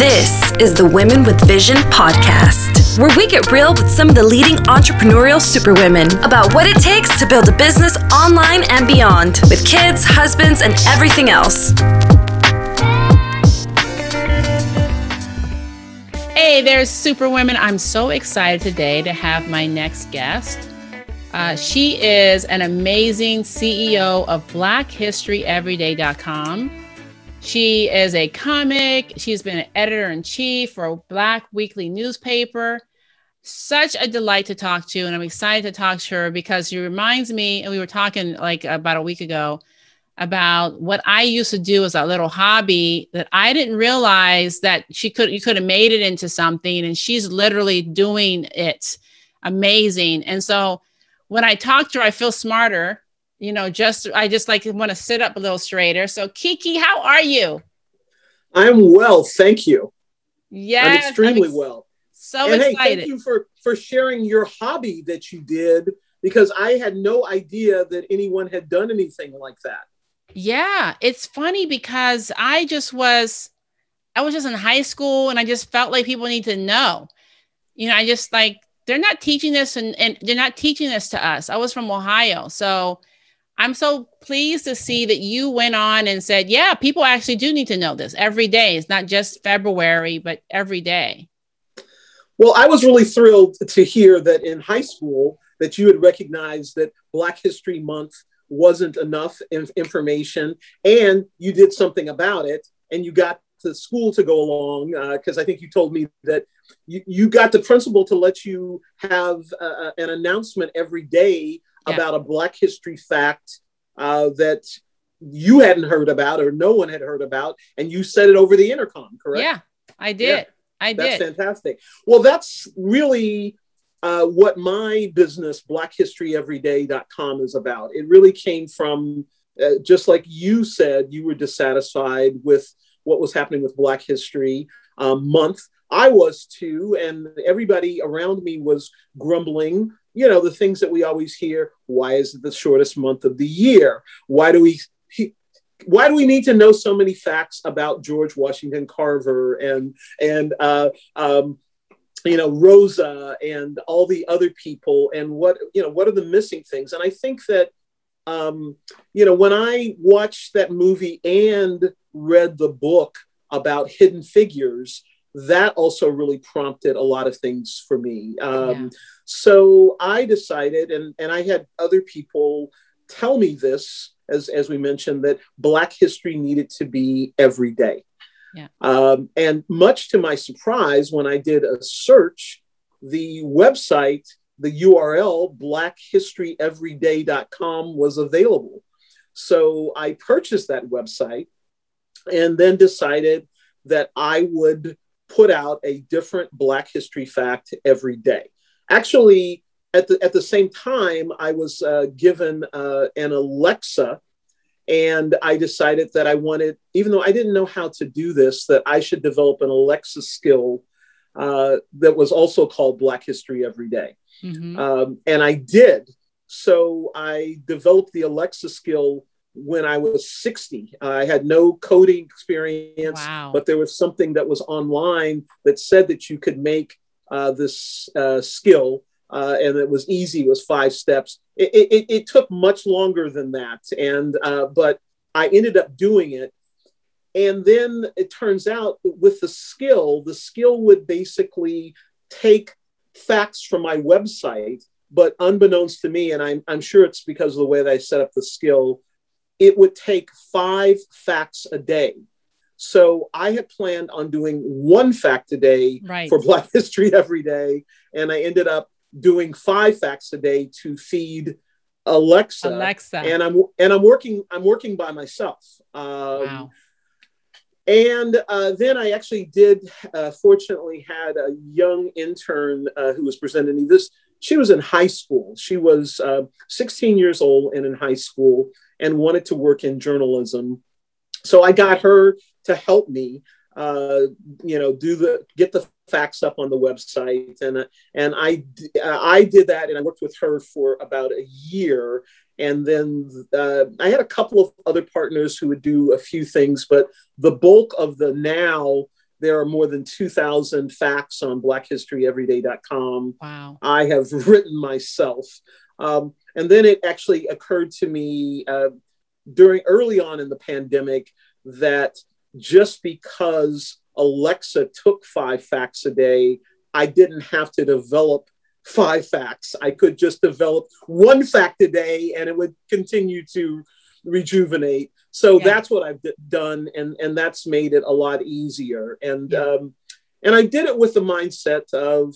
This is the Women with Vision podcast, where we get real with some of the leading entrepreneurial superwomen about what it takes to build a business online and beyond, with kids, husbands, and everything else. Hey, there's Superwomen. I'm so excited today to have my next guest. Uh, she is an amazing CEO of BlackHistoryEveryday.com. She is a comic. She's been an editor in chief for a Black Weekly newspaper. Such a delight to talk to, and I'm excited to talk to her because she reminds me. And we were talking like about a week ago about what I used to do as a little hobby that I didn't realize that she could you could have made it into something, and she's literally doing it amazing. And so when I talk to her, I feel smarter you know, just I just like want to sit up a little straighter. So Kiki, how are you? I'm well, thank you. Yeah, I'm extremely ex- well. So and excited. Hey, thank you for for sharing your hobby that you did because I had no idea that anyone had done anything like that. Yeah, it's funny because I just was I was just in high school and I just felt like people need to know. You know, I just like they're not teaching this and, and they're not teaching this to us. I was from Ohio. So I'm so pleased to see that you went on and said, yeah, people actually do need to know this every day. It's not just February, but every day. Well, I was really thrilled to hear that in high school that you had recognized that Black History Month wasn't enough information and you did something about it and you got the school to go along because uh, I think you told me that you, you got the principal to let you have uh, an announcement every day yeah. about a Black history fact uh, that you hadn't heard about or no one had heard about, and you said it over the intercom, correct? Yeah, I did. Yeah. I did. That's fantastic. Well, that's really uh, what my business, BlackHistoryEveryday.com, is about. It really came from, uh, just like you said, you were dissatisfied with what was happening with Black History um, Month. I was too, and everybody around me was grumbling you know, the things that we always hear. Why is it the shortest month of the year? Why do we he, why do we need to know so many facts about George Washington Carver and and uh, um, you know Rosa and all the other people and what you know what are the missing things? And I think that um, you know when I watched that movie and read the book about hidden figures, that also really prompted a lot of things for me. Um, yeah. So I decided, and, and I had other people tell me this, as, as we mentioned, that Black history needed to be every day. Yeah. Um, and much to my surprise, when I did a search, the website, the URL, blackhistoryeveryday.com, was available. So I purchased that website and then decided that I would put out a different Black history fact every day. Actually, at the, at the same time, I was uh, given uh, an Alexa, and I decided that I wanted, even though I didn't know how to do this, that I should develop an Alexa skill uh, that was also called Black History Every Day. Mm-hmm. Um, and I did. So I developed the Alexa skill when I was 60. I had no coding experience, wow. but there was something that was online that said that you could make uh, this uh, skill. Uh, and it was easy. It was five steps. It, it, it took much longer than that, and uh, but I ended up doing it. And then it turns out with the skill, the skill would basically take facts from my website, but unbeknownst to me, and I'm, I'm sure it's because of the way that I set up the skill, it would take five facts a day. So I had planned on doing one fact a day right. for Black History every day, and I ended up doing five facts a day to feed Alexa. Alexa, and I'm and I'm working I'm working by myself. Um, wow. And uh, then I actually did, uh, fortunately, had a young intern uh, who was presenting me this. She was in high school. She was uh, 16 years old and in high school and wanted to work in journalism. So I got her to help me, uh, you know, do the get the facts up on the website, and and I I did that, and I worked with her for about a year, and then uh, I had a couple of other partners who would do a few things, but the bulk of the now there are more than 2,000 facts on BlackHistoryEveryday.com. Wow. I have written myself. Um, and then it actually occurred to me uh, during early on in the pandemic that just because Alexa took five facts a day, I didn't have to develop five facts. I could just develop one fact a day and it would continue to rejuvenate. So yeah. that's what I've d- done, and and that's made it a lot easier. And yeah. um, and I did it with the mindset of.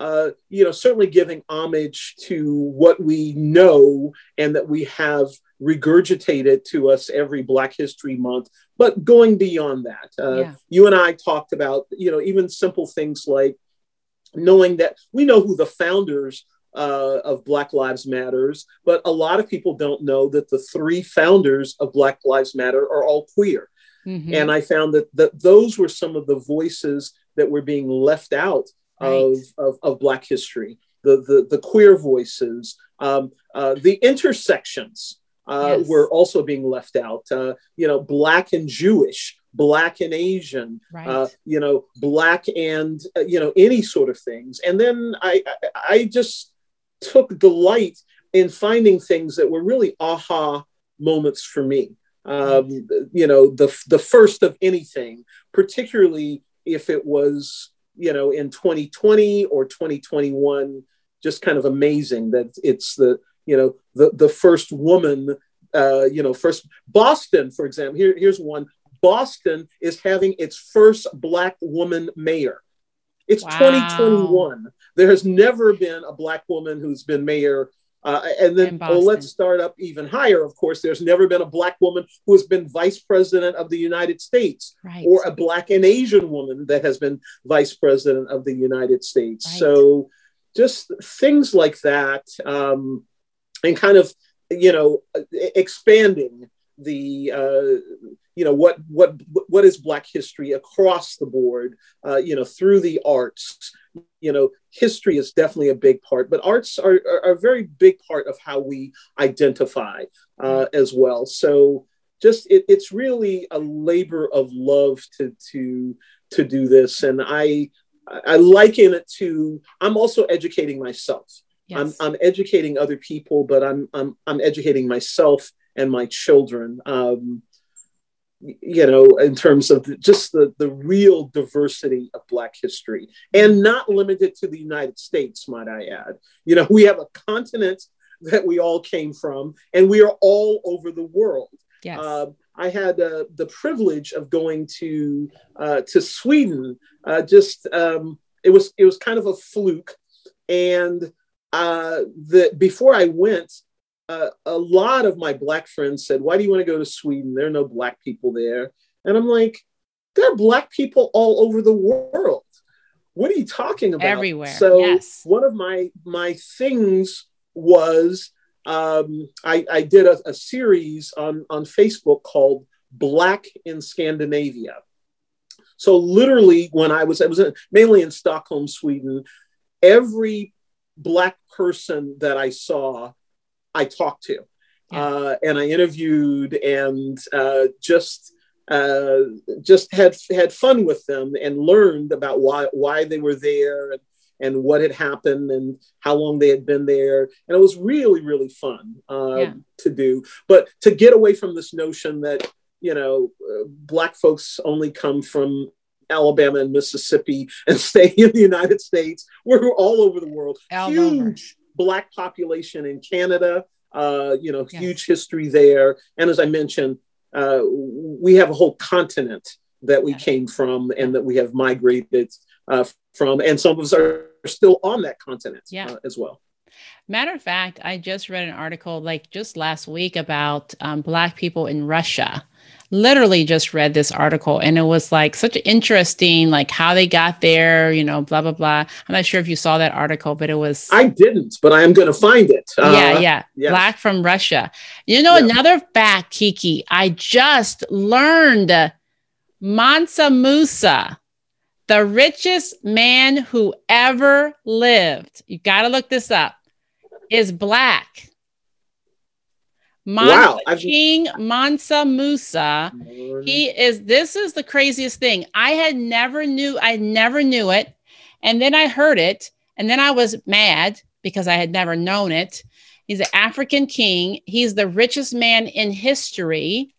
Uh, you know, certainly giving homage to what we know and that we have regurgitated to us every Black History Month, but going beyond that. Uh, yeah. You and I talked about, you know, even simple things like knowing that we know who the founders uh, of Black Lives Matters, but a lot of people don't know that the three founders of Black Lives Matter are all queer. Mm-hmm. And I found that, that those were some of the voices that were being left out right. of, of, of, Black history, the, the, the queer voices, um, uh, the intersections uh, yes. were also being left out. Uh, you know, Black and Jewish, Black and Asian, right. Uh, you know, Black and, uh, you know, any sort of things. And then I, I, I just, took delight in finding things that were really aha moments for me. Um, you know, the the first of anything, particularly if it was you know in 2020 or 2021, just kind of amazing that it's the you know the the first woman. Uh, you know, first Boston, for example. Here, here's one. Boston is having its first black woman mayor. It's wow. 2021. There has never been a black woman who's been mayor. Uh, and then well, let's start up even higher. Of course, there's never been a black woman who has been vice president of the United States, right. or a black and Asian woman that has been vice president of the United States. Right. So, just things like that, um, and kind of you know expanding the uh, you know what what what is black history across the board uh, you know through the arts? You know history is definitely a big part but arts are, are a very big part of how we identify uh, as well. So just it, it's really a labor of love to to to do this and i i liken it to i'm also educating myself. Yes. i'm i'm educating other people but i'm i'm i'm educating myself and my children. Um, you know, in terms of just the, the real diversity of Black history and not limited to the United States, might I add. You know, we have a continent that we all came from, and we are all over the world. Yes. Uh, I had uh, the privilege of going to uh, to Sweden. Uh, just um, it was it was kind of a fluke, and uh, the before I went, uh, a lot of my black friends said, Why do you want to go to Sweden? There are no black people there. And I'm like, There are black people all over the world. What are you talking about? Everywhere. So yes. one of my my things was um, I, I, did a, a series on, on Facebook called Black in Scandinavia. So literally, when I was I was in, mainly in Stockholm, Sweden, every black person that I saw I talked to. Yeah. Uh, and I interviewed and uh, just uh, just had had fun with them and learned about why why they were there and, and what had happened and how long they had been there. And it was really really fun um, yeah. to do. But to get away from this notion that you know uh, black folks only come from Alabama and Mississippi and stay in the United States. We're all over the world. All Huge. Black population in Canada uh, you know, yes. huge history there. And as I mentioned, uh, we have a whole continent that we yes. came from and that we have migrated uh, from, and some of us are still on that continent yeah. Uh, as well. Matter of fact, I just read an article like just last week about um, Black people in Russia literally just read this article and it was like such an interesting like how they got there you know blah blah blah. I'm not sure if you saw that article but it was i didn't but i am going to find it. Uh, yeah. yeah yes. black from russia. You know yeah. another fact kiki i just learned mansa musa the richest man who ever lived. You got to look this up. Is black Mansa, Wow, I've- King Mansa Musa. He is. This is the craziest thing. I had never knew. I never knew it, and then I heard it, and then I was mad because I had never known it. He's an African king. He's the richest man in history,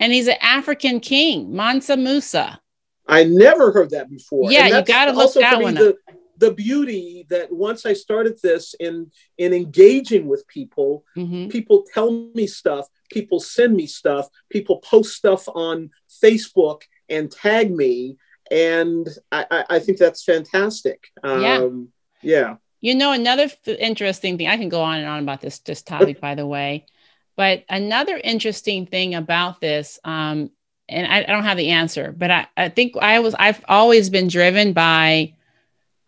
and he's an African king, Mansa Musa. I never heard that before. Yeah, you gotta look that one the, the beauty that once I started this in in engaging with people, Mhm. people tell me stuff, people send me stuff, people post stuff on Facebook and tag me, and I, I, I think that's fantastic. Yeah. Um, yeah. You know, another f- interesting thing, I can go on and on about this, this topic, by the way, but another interesting thing about this, um, and I, I don't have the answer, but I, I think I was, I've always been driven by,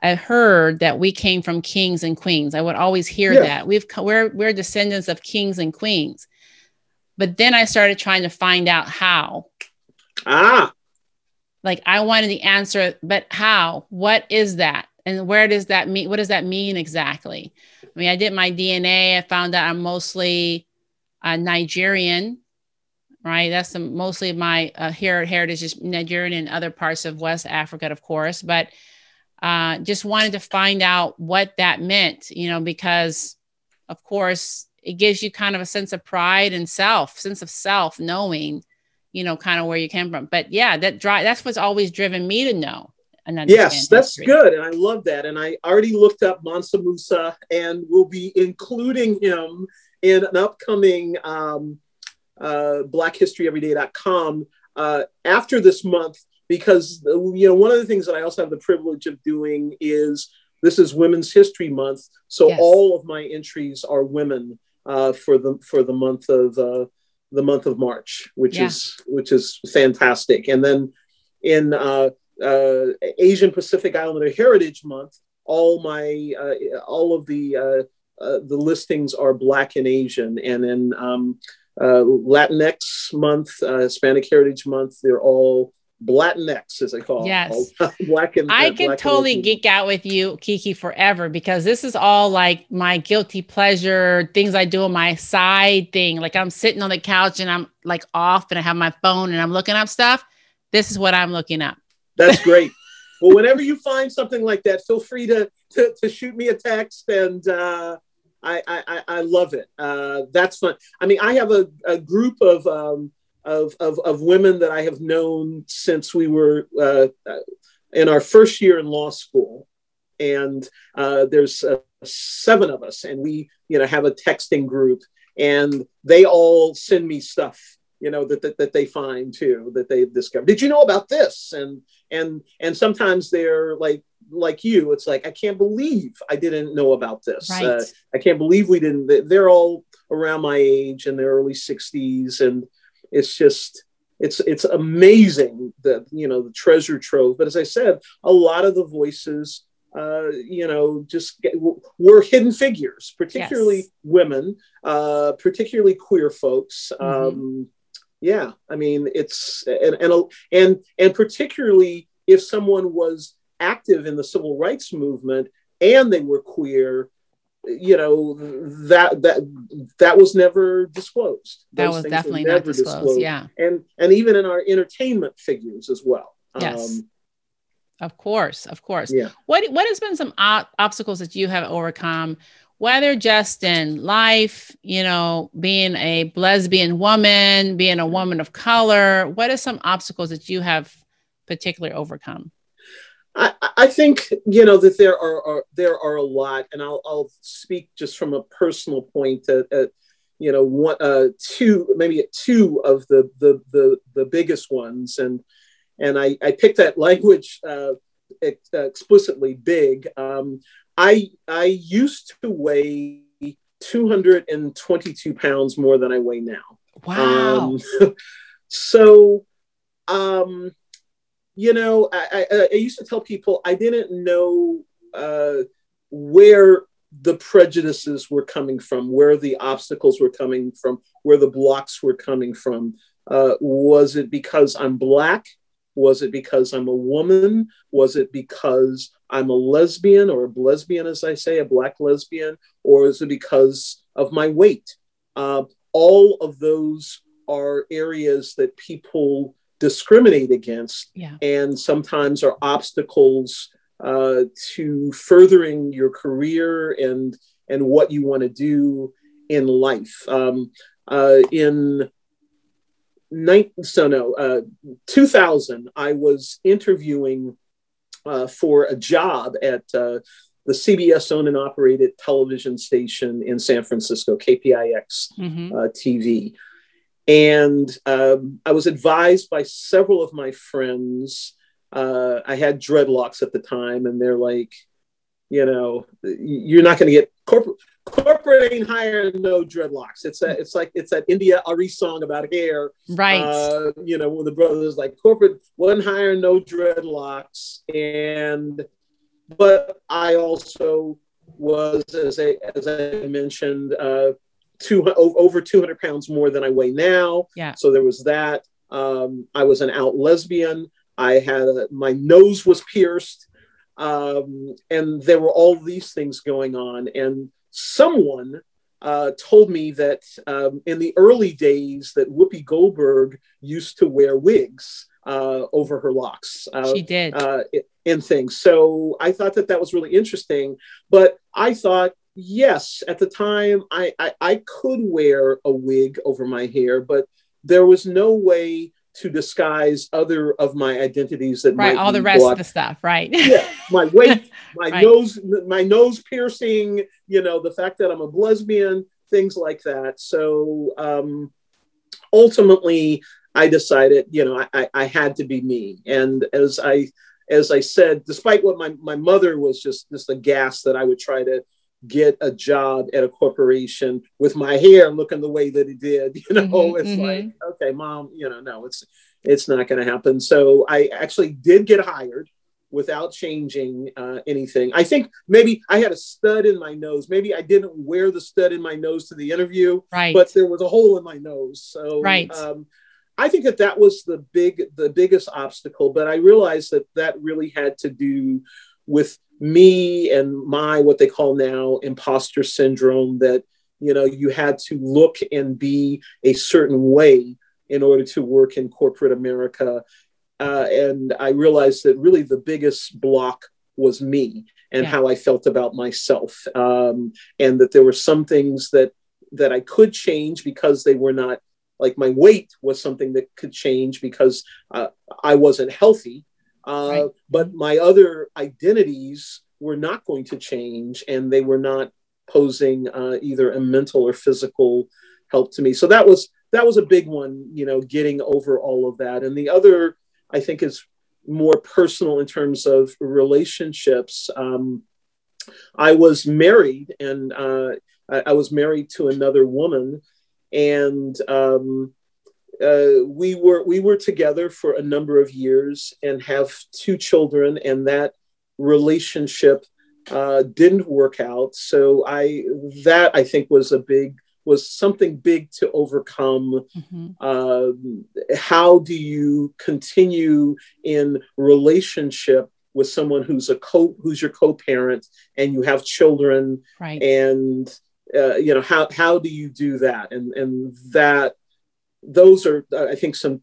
I heard that we came from kings and queens. I would always hear Yeah. that we've we're we're descendants of kings and queens. But then I started trying to find out how, Ah, like I wanted the answer, but how? What is that? And where does that mean? What does that mean exactly? I mean, I did my DNA. I found out I'm mostly uh, Nigerian, right? That's the, mostly my uh, heritage is Nigerian and other parts of West Africa, of course. But uh, just wanted to find out what that meant, you know, because of course it gives you kind of a sense of pride and self, sense of self, knowing you know, kind of where you came from. But yeah, that drive that's what's always driven me to know. And yes, that's history. good. And I love that. And I already looked up Mansa Musa and we'll be including him in an upcoming um, uh, blackhistoryeveryday.com uh, after this month because you know one of the things that I also have the privilege of doing is this is Women's History Month, so Yes. all of my entries are women uh, for the for the month of uh, the month of March, which Yeah. is which is fantastic. And then in uh, uh, Asian Pacific Islander Heritage Month, all my uh, all of the uh, uh, the listings are Black and Asian, and then um, uh, Latinx Month, uh, Hispanic Heritage Month, they're all Latinx, as I call Yes. it, Black and I uh, can Black totally geek out with you, Kiki, forever because this is all like my guilty pleasure things I do on my side thing. Like I'm sitting on the couch and I'm like off and I have my phone and I'm looking up stuff. This is what I'm looking up. That's great. well, whenever you find something like that, feel free to to, to shoot me a text, and uh, I, I I- I love it. Uh, that's fun. I mean, I have a, a group of, um, of of of women that I have known since we were uh, in our first year in law school, and uh, there's uh, seven of us, and we you know have a texting group, and they all send me stuff you know that, that that they find too that they discover. Did you know about this? And and and sometimes they're like like you it's like i can't believe i didn't know about this. Right. uh, i can't believe we didn't they- they're all around my age in their early 60s and it's just it's it's amazing that you know the treasure trove but as i said a lot of the voices uh, you know, just get, were hidden figures, particularly Yes. women, uh, particularly queer folks. Mhm. Um, yeah, I mean, it's and and and and particularly if someone was active in the civil rights movement and they were queer, you know, that that that was never disclosed. That Those was definitely not never disclosed. Yeah, and and even in our entertainment figures as well. Yes. Um, of course, of course. yeah. What what has been some ob- obstacles that you have overcome, whether just in life, you know, being a lesbian woman, being a woman of color? What are some obstacles that you have particularly overcome? I, I think you know that there are, are there are a lot, and I'll, I'll speak just from a personal point. At, at you know, one, uh, two, maybe two of the the the, the biggest ones, and and I, I picked that language uh, ex- explicitly big. Um, I I used to weigh 222 pounds more than I weigh now. Wow. Um, so, um, you know, I, I, I used to tell people I didn't know uh, where the prejudices were coming from, where the obstacles were coming from, where the blocks were coming from. Uh, was it because I'm black? Was it because I'm a woman? Was it because I'm a lesbian or a lesbian, as I say, a black lesbian? Or is it because of my weight? Uh, all of those are areas that people discriminate against Yeah. and sometimes are obstacles uh, to furthering your career and and what you want to do in life. Um, uh, in nine, so no, uh, 2000, I was interviewing uh, for a job at uh, the CBS owned and operated television station in San Francisco, KPIX hmm uh, TV. And um, I was advised by several of my friends. Uh, I had dreadlocks at the time, and they're like, you know, you're not going to get corporate. Corporate ain't hiring no dreadlocks. It's that. It's like it's that India Arie song about hair. Right. Uh, you know, when the brothers like corporate wasn't hiring no dreadlocks, and but I also was as I as I mentioned, uh, two over two hundred pounds more than I weigh now. Yeah. So there was that. Um, I was an out lesbian. I had a, my nose was pierced, um, and there were all these things going on. And someone uh, told me that um, in the early days that Whoopi Goldberg used to wear wigs uh, over her locks. Uh, she did. uh, in things. So I thought that that was really interesting. But I thought, yes, at the time I, I, I could wear a wig over my hair, but there was no way to disguise other of my identities that right. All the rest of the stuff. Right. yeah, my weight, my Right. nose, my nose piercing, you know, the fact that I'm a lesbian, things like that. So um, ultimately, I decided, you know, I, I, I had to be me. And as I as I said, despite what my, my mother was just just aghast that I would try to get a job at a corporation with my hair looking the way that it did, you know, Mhm, it's mhm. like, okay, mom, you know, no, it's it's not going to happen. So I actually did get hired without changing uh, anything. I think maybe I had a stud in my nose. Maybe I didn't wear the stud in my nose to the interview, Right. but there was a hole in my nose. So Right. um, I think that that was the big, the biggest obstacle. But I realized that that really had to do with me and my what they call now imposter syndrome. That you know you had to look and be a certain way in order to work in corporate America. Uh, and I realized that really the biggest block was me and Yeah. how I felt about myself, um, and that there were some things that that I could change because they were not like my weight was something that could change because uh, I wasn't healthy. Uh, Right. But my other identities were not going to change, and they were not posing uh, either a mental or physical help to me. So that was that was a big one, you know, getting over all of that. And the other, I think, is more personal in terms of relationships. Um, I was married, and uh, I, I was married to another woman, and um, uh, we were we were together for a number of years and have two children, and that relationship uh, didn't work out. So I that I think was a big was something big to overcome. Mhm. Um, how do you continue in relationship with someone who's a co who's your co-parent and you have children Right. and uh, you know how how do you do that and and that those are uh, i think some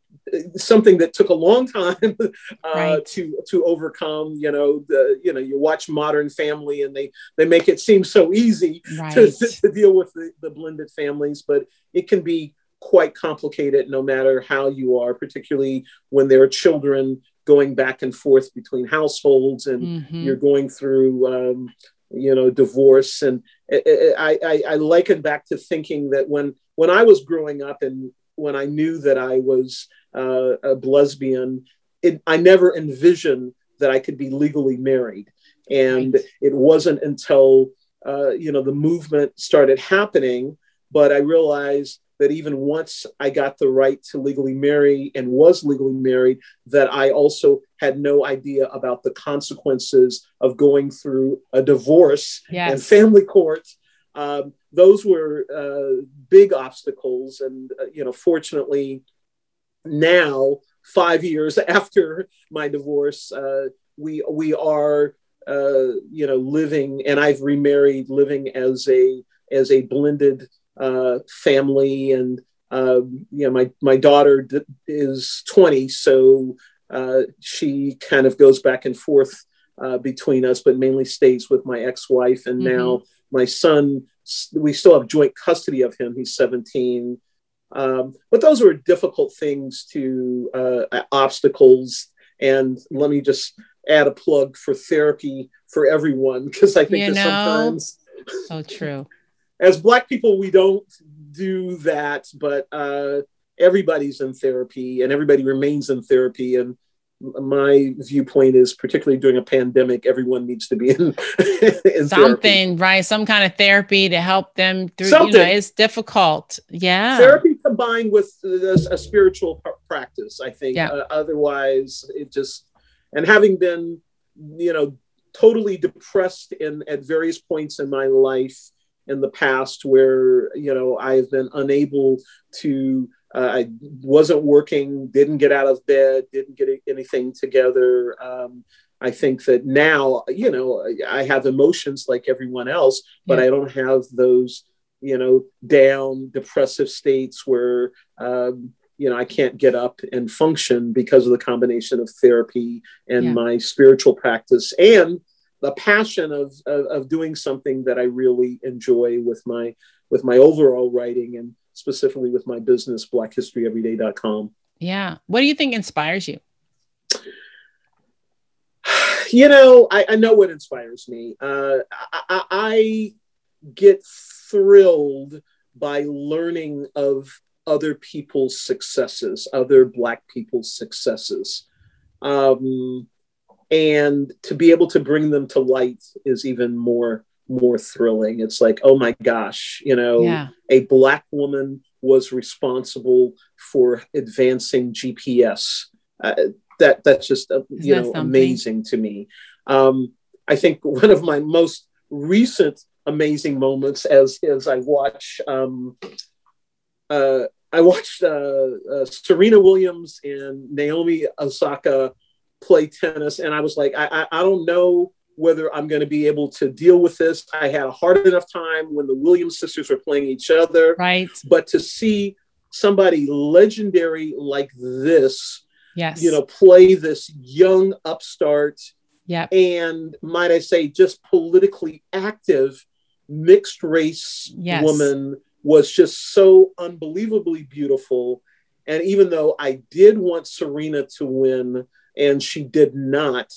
something that took a long time uh, Right. to to overcome you know the you know you watch modern family and they they make it seem so easy Right. to, to deal with the, the blended families but it can be quite complicated no matter how you are particularly when there are children going back and forth between households and Mhm. you're going through um, you know divorce and I, I i liken back to thinking that when when i was growing up and when i knew that i was uh, a lesbian it, i never envisioned that i could be legally married and Right. it wasn't until uh, you know the movement started happening but i realized that even once I got the right to legally marry and was legally married, that I also had no idea about the consequences of going through a divorce and family court. Um, those were uh, big obstacles, and uh, you know, fortunately, now five years after my divorce, uh, we we are uh, you know living, and I've remarried, living as a as a blended uh, family and um, you know, my my daughter is 20, so uh, she kind of goes back and forth uh, between us, but mainly stays with my ex-wife. And mm-hmm. now my son, we still have joint custody of him. He's 17. Um, but those were difficult things to uh, obstacles. And let me just add a plug for therapy for everyone because I think you that sometimes so true. as Black people, we don't do that, but uh, everybody's in therapy and everybody remains in therapy. And my viewpoint is, particularly during a pandemic, everyone needs to be in, in something, therapy. right? Some kind of therapy to help them through. Something. You know, it's difficult. Yeah, therapy combined with a, a spiritual practice. I think. Yeah. Uh, otherwise, it just and having been, you know, totally depressed in at various points in my life in the past where you know I've been unable to uh, I wasn't working, didn't get out of bed, didn't get anything together. Um, I think that now, you know, I have emotions like everyone else, but yeah. I don't have those, you know, down depressive states where, um, you know, I can't get up and function because of the combination of therapy and yeah. my spiritual practice and the passion of, of, of doing something that I really enjoy with my with my overall writing and specifically with my business blackhistoryeveryday.com. Yeah. What do you think inspires you? You know, I, I know what inspires me. Uh, I, I get thrilled by learning of other people's successes, other Black people's successes. Um, and to be able to bring them to light is even more more thrilling it's like oh my gosh you know yeah. a black woman was responsible for advancing gps uh, that that's just uh, you know something? amazing to me um, i think one of my most recent amazing moments as as i watch um, uh, i watched uh, uh, serena williams and naomi osaka play tennis, and I was like, I, I, I don't know whether I'm going to be able to deal with this. I had a hard enough time when the Williams sisters were playing each other. Right. But to see somebody legendary like this, yes, you know, play this young upstart, yeah, and might I say, just politically active mixed race yes. woman was just so unbelievably beautiful. And even though I did want Serena to win, and she did not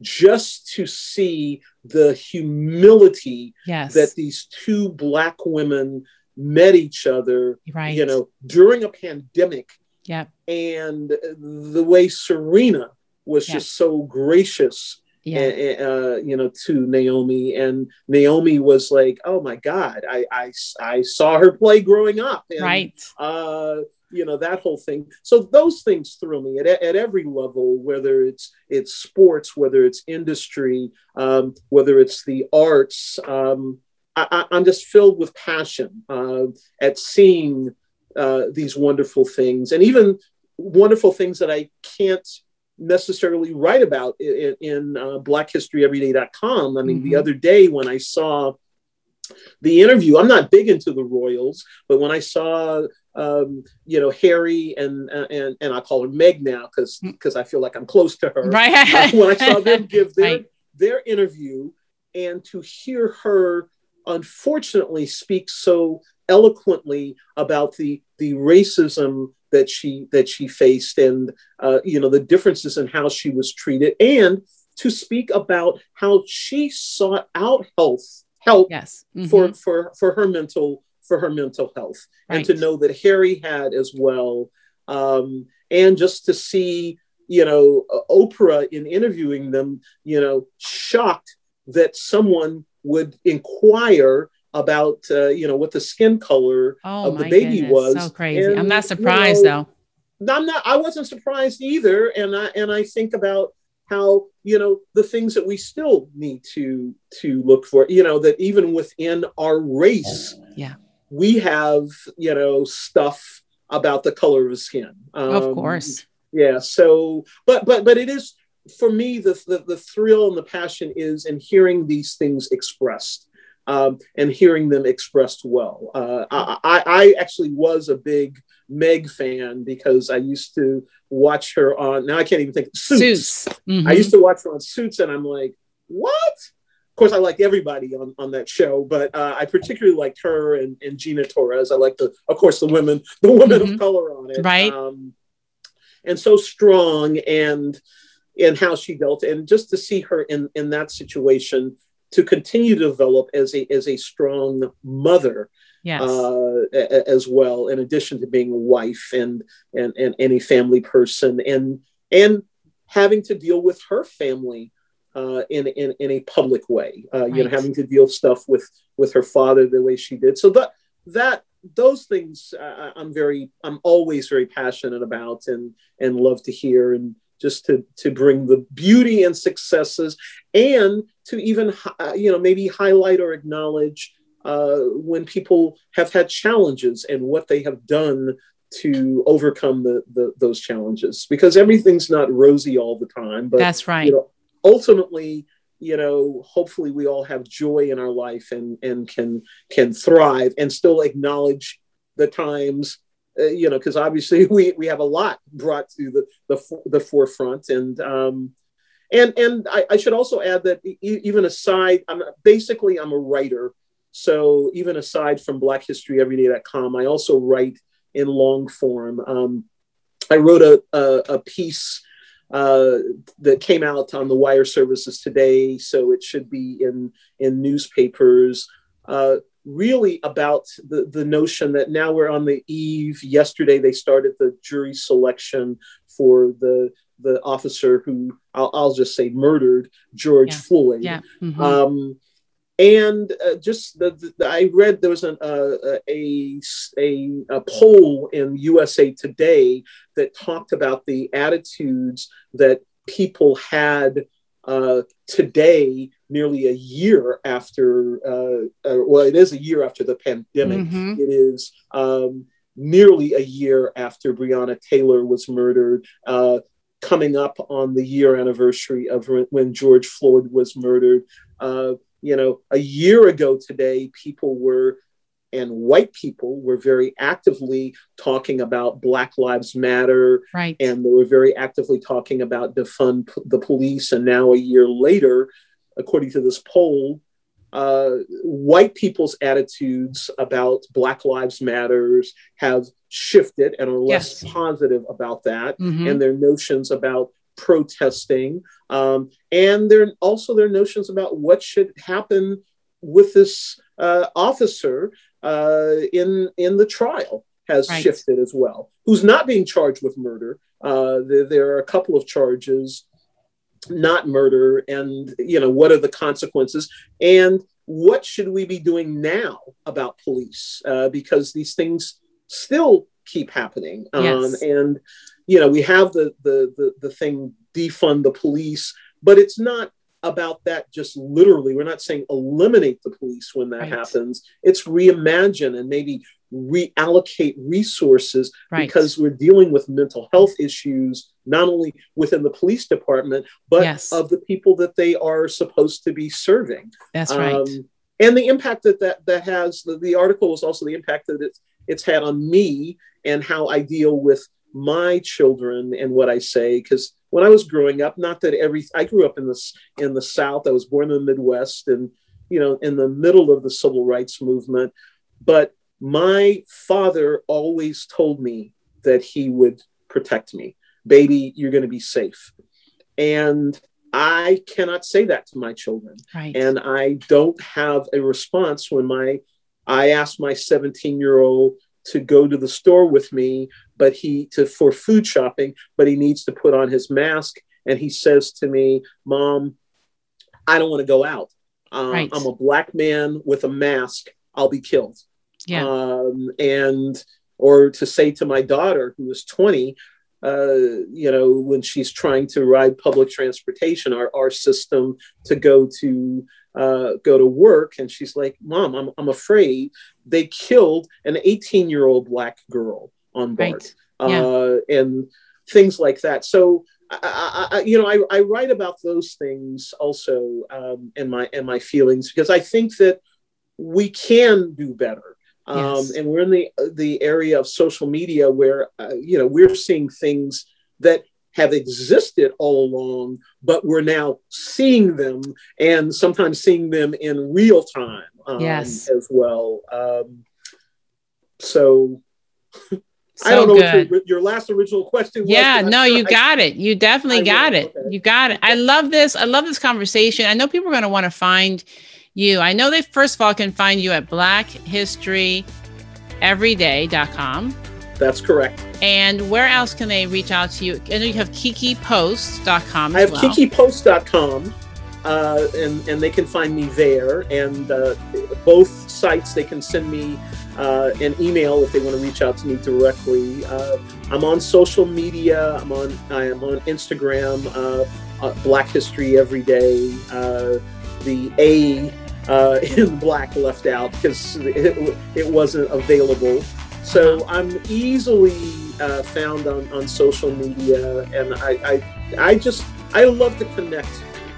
just to see the humility yes. that these two black women met each other right. you know during a pandemic yeah and the way serena was just so gracious yeah. uh, you know to naomi and naomi was like oh my god i i, I saw her play growing up and, right uh you know that whole thing. So those things thrill me at, at every level whether it's it's sports whether it's industry um, whether it's the arts. Um, I, am just filled with passion uh, at seeing uh, these wonderful things. And even wonderful things that i can't necessarily write about in, in uh, blackhistoryeveryday.com i mean mm-hmm. the other day when i saw the interview i'm not big into the royals but when i saw um, you know, Harry and and and I call her Meg now because because I feel like I'm close to her. Right. Uh, when I saw them give their right. their interview, and to hear her, unfortunately, speak so eloquently about the the racism that she that she faced, and uh, you know the differences in how she was treated, and to speak about how she sought out health help yes. mm-hmm. for for for her mental for her mental health right. and to know that Harry had as well. Um, and just to see, you know, Oprah in interviewing them, you know, shocked that someone would inquire about, uh, you know, what the skin color oh, of the baby goodness. was. So crazy. And, I'm not surprised you know, though. I'm not. I wasn't surprised either. And I and I think about how you know the things that we still need to to look for you know that even within our race yeah we have you know stuff about the color of the skin um, of course yeah so but but but it is for me the, the, the thrill and the passion is in hearing these things expressed um, and hearing them expressed well. Uh, I, I, actually was a big Meg fan because I used to watch her on. Now I can't even think Suits. Suits. Mm-hmm. I used to watch her on Suits, and I'm like, what? Of course, I like everybody on, on that show, but uh, I particularly liked her and, and Gina Torres. I like the, of course, the women, the women mm-hmm. of color on it, right? Um, and so strong and and how she dealt, and just to see her in in that situation to continue to develop as a as a strong mother yes. uh, as well in addition to being a wife and and and any family person and and having to deal with her family uh, in, in in a public way uh, right. you know having to deal stuff with with her father the way she did. So that that those things uh, I'm very I'm always very passionate about and and love to hear and just to to bring the beauty and successes and to even uh, you know maybe highlight or acknowledge uh, when people have had challenges and what they have done to overcome the, the, those challenges. Because everything's not rosy all the time but that's right. you know, ultimately you know hopefully we all have joy in our life and and can can thrive and still acknowledge the times uh, you know because obviously we we have a lot brought to the the, the forefront and um and and I, I should also add that even aside i'm basically i'm a writer so even aside from blackhistoryeveryday.com, I also write in long form. Um, I wrote a, a, a piece uh, that came out on the wire services today, so it should be in in newspapers. Uh, really about the, the notion that now we're on the eve. Yesterday they started the jury selection for the the officer who I'll, I'll just say murdered George yeah. Floyd. Yeah. Mm-hmm. Um, and uh, just the, the, I read there was an, uh, a, a, a poll in USA Today that talked about the attitudes that people had uh, today, nearly a year after. Uh, uh, well, it is a year after the pandemic. Mm-hmm. It is um, nearly a year after Breonna Taylor was murdered. Uh, coming up on the year anniversary of when George Floyd was murdered you know, a year ago today, people were, and white people were very actively talking about Black Lives Matter. Right. And they were very actively talking about defund the police. And now, a year later, according to this poll, uh, white people's attitudes about Black Lives Matters have shifted and are less yes. positive about that, mm-hmm. and their notions about protesting, um, and there also their notions about what should happen with this uh, officer uh, in in the trial has right. shifted as well. Who's not being charged with murder? Uh, there, there, are a couple of charges, not murder, and you know what are the consequences and what should we be doing now about police uh, because these things still keep happening um, yes. and you know, we have the, the the the thing defund the police, but it's not about that just literally. We're not saying eliminate the police when that right. happens. It's reimagine and maybe reallocate resources right. because we're dealing with mental health issues not only within the police department but yes. of the people that they are supposed to be serving that's right um, and the impact that that, that has the, the article was also the impact that it's, it's had on me and how i deal with my children and what I say because when I was growing up, not that every I grew up in this in the South. I was born in the Midwest and you know in the middle of the civil rights movement, but my father always told me that he would protect me. Baby, you're going to be safe. And I cannot say that to my children. Right. And I don't have a response when my I asked my 17 year old to go to the store with me, but he to for food shopping, but he needs to put on his mask. And he says to me, "Mom, I don't want to go out. Um, right. I'm a black man with a mask. I'll be killed." Yeah. Um, and or to say to my daughter, who is 20, uh, you know, when she's trying to ride public transportation, our, our system to go to uh, go to work, and she's like, "Mom, I'm, I'm afraid they killed an 18 year old black girl on board," right. yeah. uh, and things like that. So. I, I, you know, I, I, write about those things also um, in my in my feelings because I think that we can do better. Um, Yes. And we're in the the area of social media where uh, you know we're seeing things that have existed all along, but we're now seeing them and sometimes seeing them in real time um, Yes. as well. Um, so I don't know good. what your, your last original question was. Yeah, no, sure you I- got it. You definitely I got will. it. Okay. You got it. I love this. I love this conversation. I know people are going to want to find you. I know they first of all can find you at blackhistoryeveryday.com. That's correct. And where else can they reach out to you? I know you have kikipost.com I have well. kikipost.com, uh, and and they can find me there. And uh, both sites they can send me uh, an email if they want to reach out to me directly. Uh, I'm on social media. I'm on I am on Instagram. Uh, uh, Black History Every Day. Uh, the A uh, in black left out because it, it wasn't available. So I'm easily uh, found on, on social media, and I, I I just I love to connect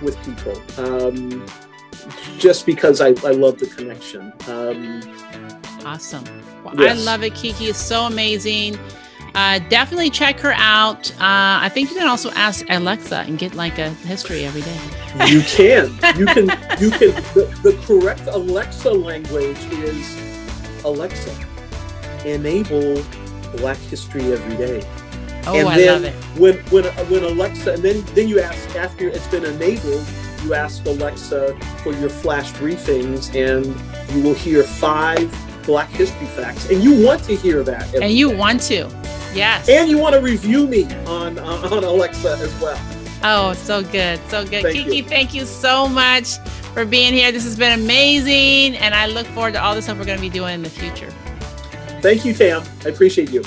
with people, um, just because I, I love the connection. Um, Awesome. Well, I love it. Kiki is so amazing. Uh, definitely check her out. Uh, I think you can also ask Alexa and get like a history every day. you can you can you can the, the correct Alexa language is Alexa enable Black History every day. Oh, and I then love it. when when when Alexa and then then you ask after it's been enabled, you ask Alexa for your flash briefings, and you will hear five Black History facts, and you want to hear that, And you day. want to. Yes. and you want to review me on uh, on Alexa as well. Oh, so good. So good. Thank Kiki, you. thank you so much for being here. This has been amazing. And I look forward to all the stuff we're going to be doing in the future. Thank you, Tam. I appreciate you.